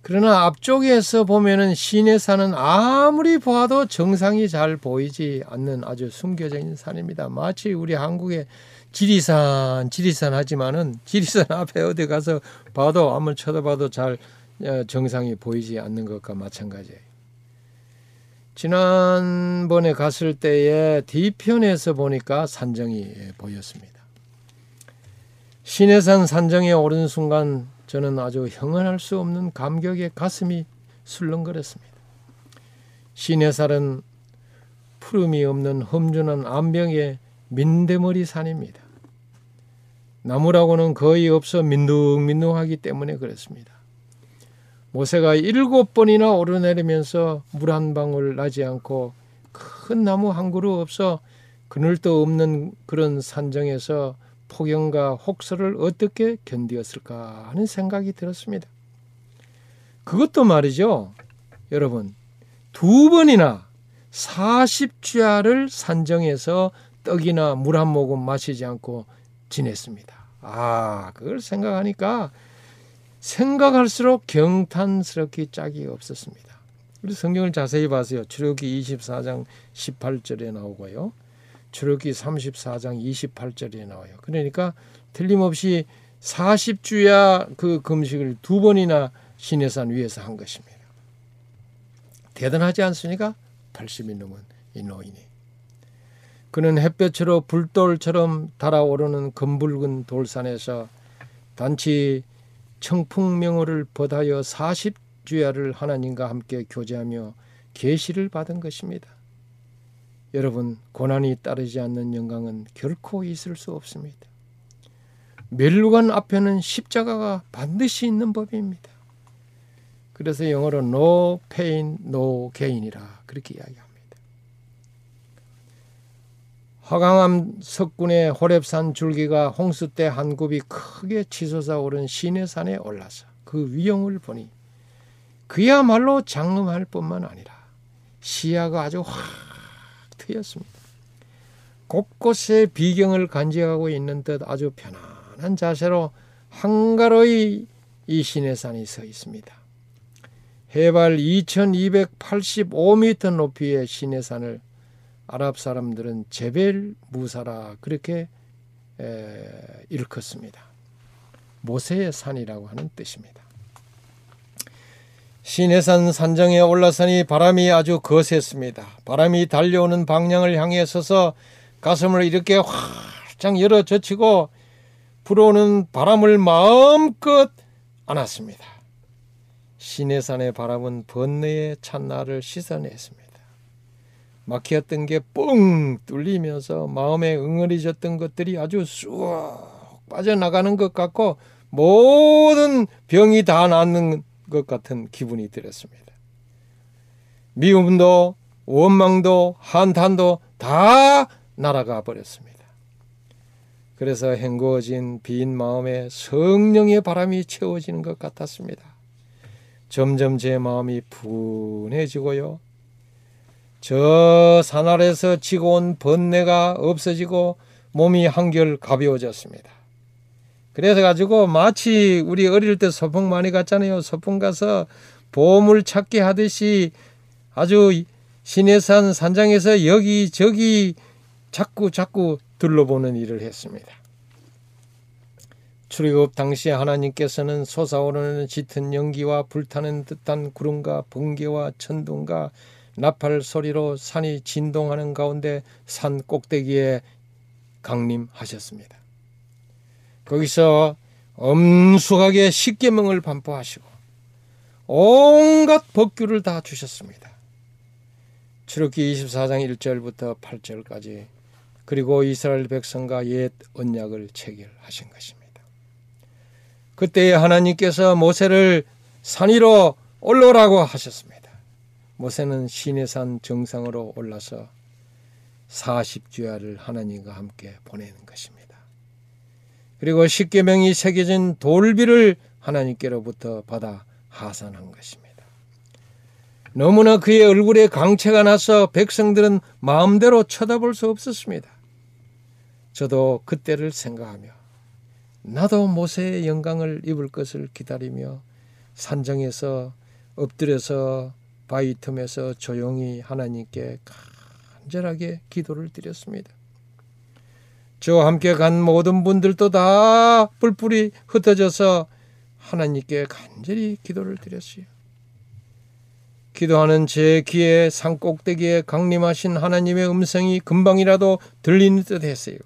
그러나 앞쪽에서 보면은 시내 산은 아무리 보아도 정상이 잘 보이지 않는 아주 숨겨져 있는 산입니다. 마치 우리 한국의 지리산, 지리산 하지만은 지리산 앞에 어디 가서 봐도 한번 쳐다봐도 잘 어, 정상이 보이지 않는 것과 마찬가지예요. 지난번에 갔을 때에 뒤편에서 보니까 산정이 예, 보였습니다. 시내산 산정에 오른 순간 저는 아주 형언할 수 없는 감격에 가슴이 술렁거렸습니다. 시내산은 푸름이 없는 험준한 암벽의 민대머리 산입니다. 나무라고는 거의 없어 민둥민둥하기 때문에 그렇습니다. 모세가 일곱 번이나 오르내리면서 물 한 방울 나지 않고 큰 나무 한 그루 없어 그늘도 없는 그런 산정에서 폭염과 혹서를 어떻게 견디었을까 하는 생각이 들었습니다. 그것도 말이죠. 여러분, 두 번이나 40주야를 산정해서 떡이나 물 한 모금 마시지 않고 지냈습니다. 아, 그걸 생각하니까 생각할수록 경탄스럽기 짝이 없었습니다. 우리 성경을 자세히 봐세요. 출애굽기 24장 18절에 나오고요. 출애굽기 34장 28절에 나와요. 그러니까 틀림없이 40주야 그 금식을 두 번이나 시내산 위에서 한 것입니다. 대단하지 않습니까? 80이 넘은 이 노인이. 그는 햇볕으로 불돌처럼 달아오르는 검붉은 돌산에서 단치 청풍명호를 벗하여 40주야를 하나님과 함께 교제하며 계시를 받은 것입니다. 여러분 고난이 따르지 않는 영광은 결코 있을 수 없습니다. 멸루관 앞에는 십자가가 반드시 있는 법입니다. 그래서 영어로 no pain, no gain이라 그렇게 이야기합니다. 화강암 석군의 호랩산 줄기가 홍수 때 한 굽이 크게 치솟아 오른 시내산에 올라서 그 위용을 보니 그야말로 장엄할 뿐만 아니라 시야가 아주 확 트였습니다. 곳곳에 비경을 간직하고 있는 듯 아주 편안한 자세로 한가로이 이 시내산이 서 있습니다. 해발 2285m 높이의 시내산을 아랍 사람들은 제벨 무사라 그렇게 에, 일컫습니다. 모세의 산이라고 하는 뜻입니다. 시내산 산정에 올라서니 바람이 아주 거셌습니다. 바람이 달려오는 방향을 향해 서서 가슴을 이렇게 활짝 열어 젖히고 불어오는 바람을 마음껏 안았습니다. 시내산의 바람은 번뇌의 찬나를 씻어냈습니다. 막혔던 게 뻥 뚫리면서 마음에 응어리졌던 것들이 아주 쑥 빠져나가는 것 같고 모든 병이 다 낫는 것 같은 기분이 들었습니다. 미움도 원망도 한탄도 다 날아가 버렸습니다. 그래서 헹구어진 빈 마음에 성령의 바람이 채워지는 것 같았습니다. 점점 제 마음이 분해지고요. 저 산 아래서 지고 온 번뇌가 없어지고 몸이 한결 가벼워졌습니다. 그래서 가지고 마치 우리 어릴 때 소풍 많이 갔잖아요. 소풍 가서 보물 찾기 하듯이 아주 신해산 산장에서 여기저기 자꾸 자꾸 둘러보는 일을 했습니다. 출애굽 당시 하나님께서는 솟아오르는 짙은 연기와 불타는 듯한 구름과 번개와 천둥과 나팔 소리로 산이 진동하는 가운데 산 꼭대기에 강림하셨습니다. 거기서 엄숙하게 십계명을 반포하시고 온갖 법규를 다 주셨습니다. 출애굽기 24장 1절부터 8절까지 그리고 이스라엘 백성과 옛 언약을 체결하신 것입니다. 그때 하나님께서 모세를 산 위로 올라오라고 하셨습니다. 모세는 시내산 정상으로 올라서 40주야를 하나님과 함께 보내는 것입니다. 그리고 십계명이 새겨진 돌비를 하나님께로부터 받아 하산한 것입니다. 너무나 그의 얼굴에 강체가 나서 백성들은 마음대로 쳐다볼 수 없었습니다. 저도 그때를 생각하며 나도 모세의 영광을 입을 것을 기다리며 산정에서 엎드려서 바위 틈에서 조용히 하나님께 간절하게 기도를 드렸습니다. 저와 함께 간 모든 분들도 다 뿔뿔이 흩어져서 하나님께 간절히 기도를 드렸어요. 기도하는 제 귀에 산꼭대기에 강림하신 하나님의 음성이 금방이라도 들리는 듯 했어요.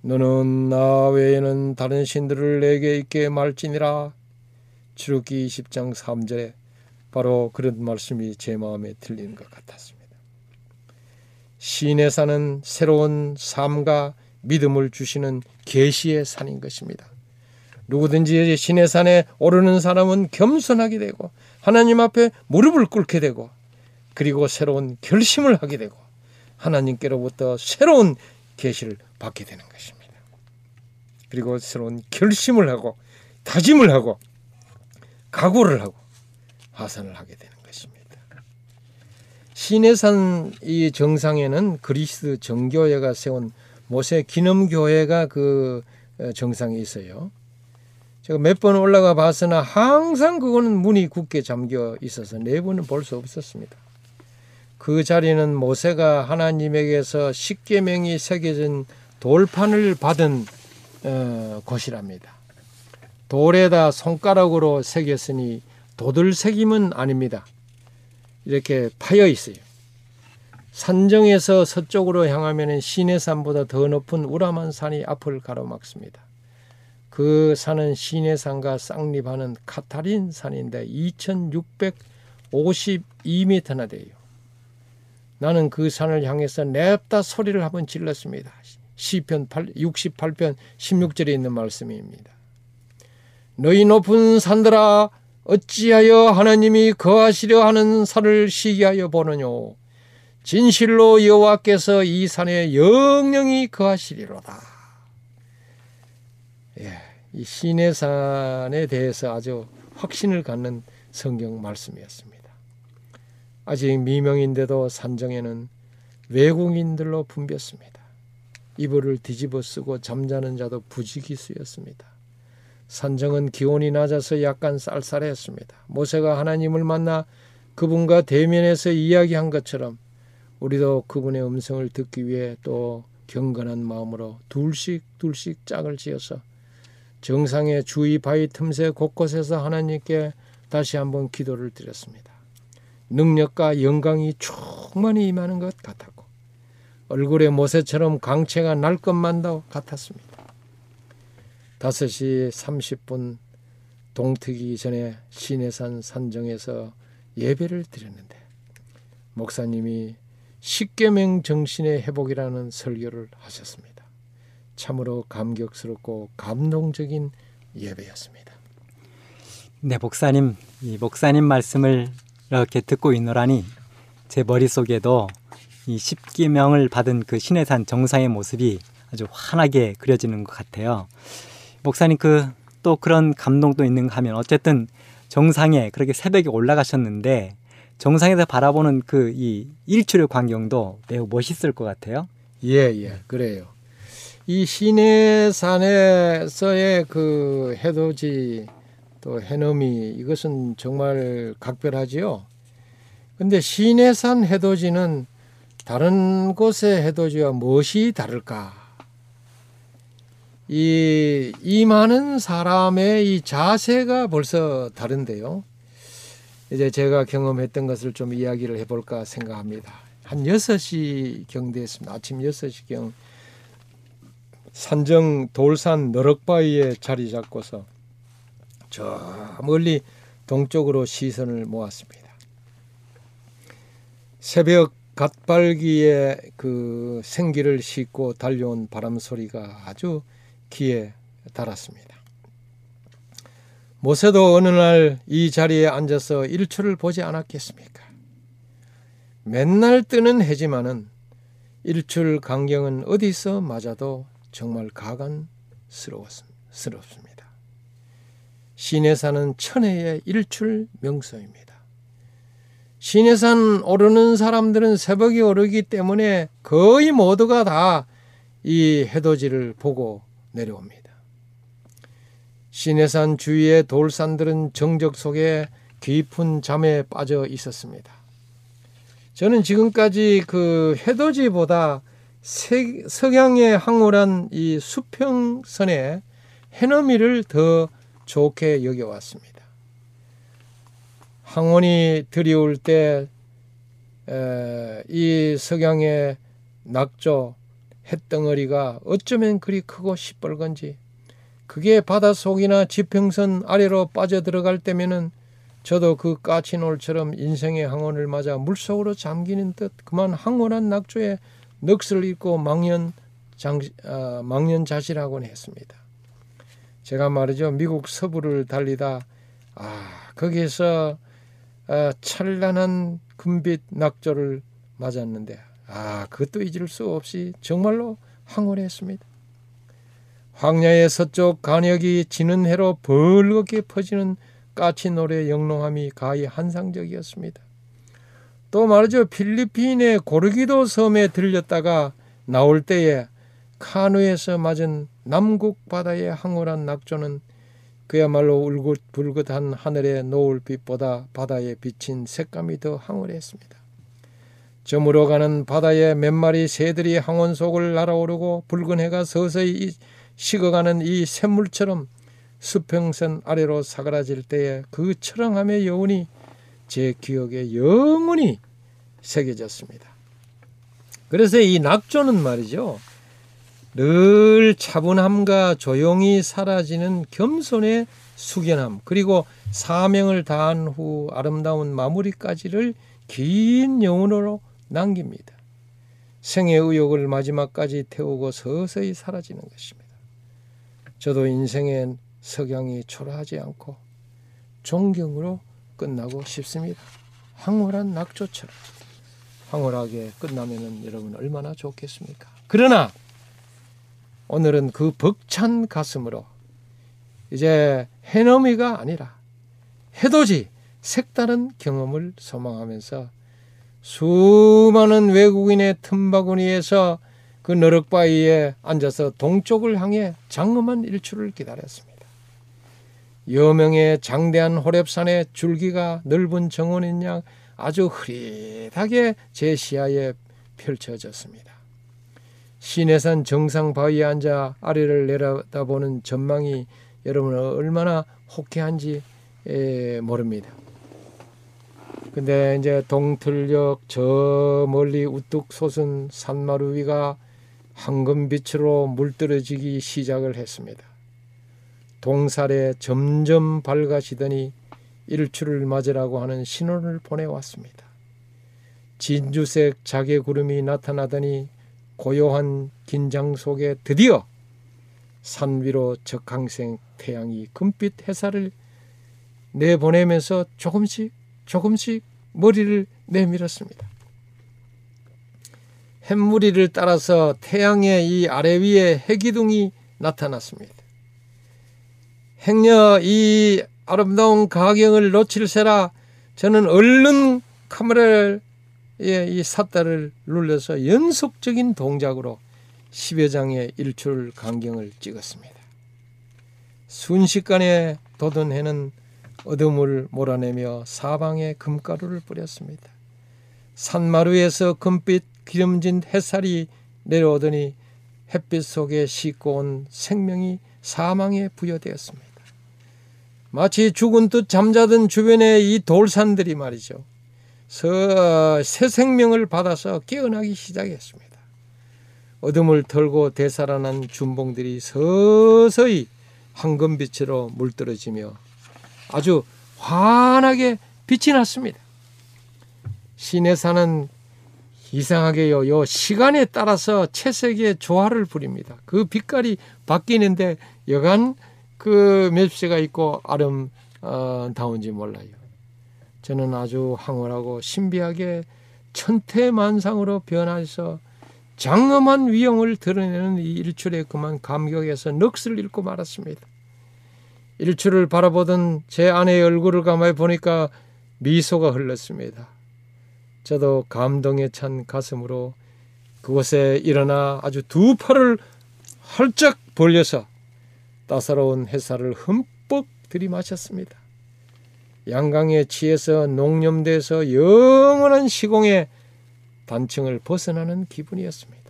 너는 나 외에는 다른 신들을 내게 있게 말지니라. 주룩기 20장 3절에 바로 그런 말씀이 제 마음에 들리는 것 같았습니다. 산은 새로운 삶과 믿음을 주시는 계시의 산인 것입니다. 누구든지 신의 산에 오르는 사람은 겸손하게 되고 하나님 앞에 무릎을 꿇게 되고 그리고 새로운 결심을 하게 되고 하나님께로부터 새로운 계시를 받게 되는 것입니다. 그리고 새로운 결심을 하고 다짐을 하고 각오를 하고 하산을 하게 되는 것입니다. 시내산 이 정상에는 그리스 정교회가 세운 모세 기념 교회가 그 어, 정상에 있어요. 제가 몇 번 올라가 봤으나 항상 그거는 문이 굳게 잠겨 있어서 내부는 볼 수 없었습니다. 그 자리는 모세가 하나님에게서 십계명이 새겨진 돌판을 받은 어, 곳이랍니다. 돌에다 손가락으로 새겼으니 도들 새김은 아닙니다. 이렇게 파여 있어요. 산정에서 서쪽으로 향하면 시내산보다 더 높은 우람한 산이 앞을 가로막습니다. 그 산은 시내산과 쌍립하는 카타린 산인데 2652m나 돼요. 나는 그 산을 향해서 냅다 소리를 한번 질렀습니다. 시편 68편 16절에 있는 말씀입니다. 너희 높은 산들아 어찌하여 하나님이 거하시려 하는 산을 시기하여 보느뇨 진실로 여호와께서 이 산에 영영이 거하시리로다. 예, 이 신의 산에 대해서 아주 확신을 갖는 성경 말씀이었습니다. 아직 미명인데도 산정에는 외국인들로 붐볐습니다. 이불을 뒤집어 쓰고 잠자는 자도 부지기수였습니다. 산정은 기온이 낮아서 약간 쌀쌀했습니다. 모세가 하나님을 만나 그분과 대면해서 이야기한 것처럼 우리도 그분의 음성을 듣기 위해 또 경건한 마음으로 둘씩 둘씩 짝을 지어서 정상의 주위 바위 틈새 곳곳에서 하나님께 다시 한번 기도를 드렸습니다. 능력과 영광이 충만히 임하는 것 같았고 얼굴에 모세처럼 강체가 날 것만도 같았습니다. 5시 30분 동트기 전에 시내산 산정에서 예배를 드렸는데 목사님이 십계명 정신의 회복이라는 설교를 하셨습니다. 참으로 감격스럽고 감동적인 예배였습니다. 네, 목사님, 이 목사님 말씀을 이렇게 듣고 있노라니 제 머릿속에도 이 십기명을 받은 그 신해산 정상의 모습이 아주 환하게 그려지는 것 같아요. 목사님 그 또 그런 감동도 있는가 하면 어쨌든 정상에 그렇게 새벽에 올라가셨는데 정상에서 바라보는 그 이 일출의 광경도 매우 멋있을 것 같아요. 예, 예, 그래요. 이 시내산에서의 그 해돋이 또 해넘이 이것은 정말 각별하지요. 근데 시내산 해돋이는 다른 곳의 해돋이와 무엇이 다를까? 이, 이 많은 사람의 이 자세가 벌써 다른데요. 이제 제가 경험했던 것을 좀 이야기를 해볼까 생각합니다. 한 6시 경 됐습니다. 아침 6시 경 산정 돌산 너럭바위에 자리 잡고서 저 멀리 동쪽으로 시선을 모았습니다. 새벽 갓발기에 그 생기를 싣고 달려온 바람 소리가 아주 귀에 달았습니다. 모세도 어느 날 이 자리에 앉아서 일출을 보지 않았겠습니까? 맨날 뜨는 해지만은 일출 강경은 어디서 맞아도 정말 가관스럽습니다. 사는 천혜의 일출 명소입니다. 신에 산 오르는 사람들은 새벽이 오르기 때문에 거의 모두가 다 이 해돋이를 보고 내려옵니다. 시내산 주위의 돌산들은 정적 속에 깊은 잠에 빠져 있었습니다. 저는 지금까지 그 해돋이보다 석양의 황홀한 이 수평선의 해넘이를 더 좋게 여겨왔습니다. 황혼이 드리울 때이 석양의 낙조 햇덩어리가 어쩌면 그리 크고 시뻘건지 그게 바닷속이나 지평선 아래로 빠져들어갈 때면은 저도 그 까치놀처럼 인생의 항원을 맞아 물속으로 잠기는 듯 그만 항원한 낙조에 넋을 잃고 망연 장, 어, 망연자실하곤 했습니다. 제가 말이죠 미국 서부를 달리다 아 거기에서 어, 찬란한 금빛 낙조를 맞았는데 아, 그것도 잊을 수 없이 정말로 황홀했습니다. 황야의 서쪽 간역이 지는 해로 벌겋게 퍼지는 까치 노래 영롱함이 가히 한상적이었습니다. 또 말이죠. 필리핀의 고르기도 섬에 들렸다가 나올 때에 카누에서 맞은 남국 바다의 황홀한 낙조는 그야말로 울긋불긋한 하늘의 노을빛보다 바다에 비친 색감이 더 황홀했습니다. 저물어 가는 바다에 몇 마리 새들이 항원 속을 날아오르고 붉은 해가 서서히 식어가는 이 샘물처럼 수평선 아래로 사그라질 때에 그 철렁함의 여운이 제 기억에 영원히 새겨졌습니다. 그래서 이 낙조는 말이죠. 늘 차분함과 조용히 사라지는 겸손의 숙연함 그리고 사명을 다한 후 아름다운 마무리까지를 긴 여운으로 남깁니다. 생의 의욕을 마지막까지 태우고 서서히 사라지는 것입니다. 저도 인생의 석양이 초라하지 않고 존경으로 끝나고 싶습니다. 황홀한 낙조처럼 황홀하게 끝나면 여러분 얼마나 좋겠습니까? 그러나 오늘은 그 벅찬 가슴으로 이제 해넘이가 아니라 해돋이 색다른 경험을 소망하면서 수많은 외국인의 틈바구니에서 그 너럭바위에 앉아서 동쪽을 향해 장엄한 일출을 기다렸습니다. 여명의 장대한 호랩산의 줄기가 넓은 정원인 양 아주 흐릿하게 제 시야에 펼쳐졌습니다. 시내산 정상 바위에 앉아 아래를 내려다보는 전망이 여러분 얼마나 호쾌한지 에, 모릅니다. 근데 이제 동틀역 저 멀리 우뚝 솟은 산마루 위가 황금빛으로 물들어지기 시작을 했습니다. 동살에 점점 밝아지더니 일출을 맞으라고 하는 신호를 보내왔습니다. 진주색 자개 구름이 나타나더니 고요한 긴장 속에 드디어 산 위로 적항생 태양이 금빛 햇살을 내보내면서 조금씩 조금씩 머리를 내밀었습니다. 햇무리를 따라서 태양의 이 아래 위에 해기둥이 나타났습니다. 행여 이 아름다운 가경을 놓칠세라 저는 얼른 카메라를 예, 이 삿다를 눌러서 연속적인 동작으로 10여 장의 일출 광경을 찍었습니다. 순식간에 돋은 해는 어둠을 몰아내며 사방에 금가루를 뿌렸습니다. 산마루에서 금빛 기름진 햇살이 내려오더니 햇빛 속에 씻고 온 생명이 사망에 부여되었습니다. 마치 죽은 듯 잠자던 주변의 이 돌산들이 말이죠. 새 생명을 받아서 깨어나기 시작했습니다. 어둠을 털고 되살아난 준봉들이 서서히 황금빛으로 물들어지며 아주 환하게 빛이 났습니다. 시내산은 이상하게요. 요 시간에 따라서 채색의 조화를 부립니다. 그 빛깔이 바뀌는데 여간 그 맵시가 있고 아름다운지 몰라요. 저는 아주 황홀하고 신비하게 천태만상으로 변해서 장엄한 위용을 드러내는 이 일출에 그만 감격해서 넋을 잃고 말았습니다. 일출을 바라보던 제 아내의 얼굴을 가만히 보니까 미소가 흘렀습니다. 저도 감동에 찬 가슴으로 그곳에 일어나 아주 두 팔을 활짝 벌려서 따사로운 햇살을 흠뻑 들이마셨습니다. 양강에 취해서 농염돼서 영원한 시공의 단층을 벗어나는 기분이었습니다.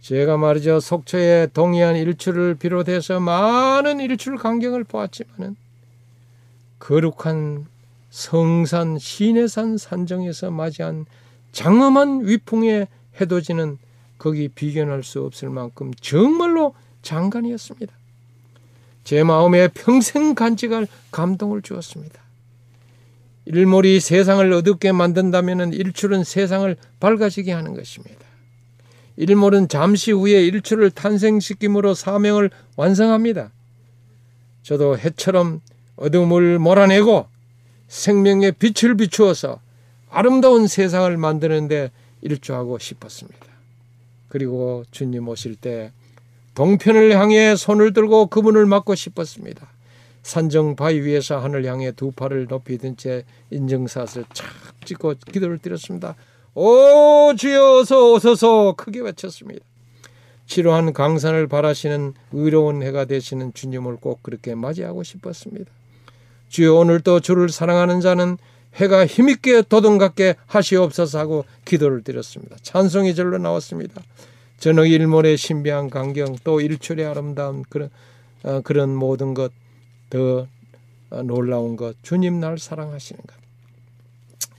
제가 말이죠 속초의 동해안 일출을 비롯해서 많은 일출 광경을 보았지만은 거룩한 성산 시내산 산정에서 맞이한 장엄한 위풍의 해돋이는 거기 비견할 수 없을 만큼 정말로 장관이었습니다. 제 마음에 평생 간직할 감동을 주었습니다. 일몰이 세상을 어둡게 만든다면 일출은 세상을 밝아지게 하는 것입니다. 일몰은 잠시 후에 일출을 탄생시킴으로 사명을 완성합니다. 저도 해처럼 어둠을 몰아내고 생명의 빛을 비추어서 아름다운 세상을 만드는데 일조하고 싶었습니다. 그리고 주님 오실 때 동편을 향해 손을 들고 그분을 맞고 싶었습니다. 산정 바위 위에서 하늘 향해 두 팔을 높이 든 채 인증샷을 착 찍고 기도를 드렸습니다. 오 주여 어서 오소서 크게 외쳤습니다. 치료한 강산을 바라시는 의로운 해가 되시는 주님을 꼭 그렇게 맞이하고 싶었습니다. 주여 오늘도 주를 사랑하는 자는 해가 힘있게 도동같게 하시옵소서 하고 기도를 드렸습니다. 찬송이 절로 나왔습니다. 저녁 일몰의 신비한 광경 또 일출의 아름다운 그런 어, 그런 모든 것 더 놀라운 것 주님 날 사랑하시는 것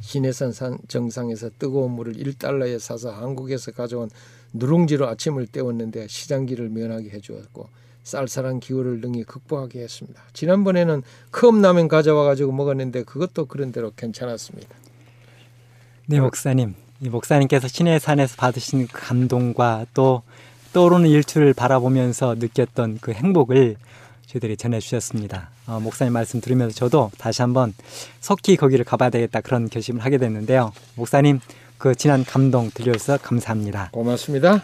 시내산 산 정상에서 뜨거운 물을 1달러에 사서 한국에서 가져온 누룽지로 아침을 때웠는데 시장기를 면하게 해주었고 쌀쌀한 기후를 능히 극복하게 했습니다. 지난번에는 컵라면 가져와 가지고 먹었는데 그것도 그런 대로 괜찮았습니다. 네 목사님 이 목사님께서 신해산에서 받으신 그 감동과 또 떠오르는 일출을 바라보면서 느꼈던 그 행복을 저희들이 전해주셨습니다. 어, 목사님 말씀 들으면서 저도 다시 한번 석희 거기를 가봐야 되겠다 그런 결심을 하게 됐는데요. 목사님 그 지난 감동 들려주셔서 감사합니다. 고맙습니다.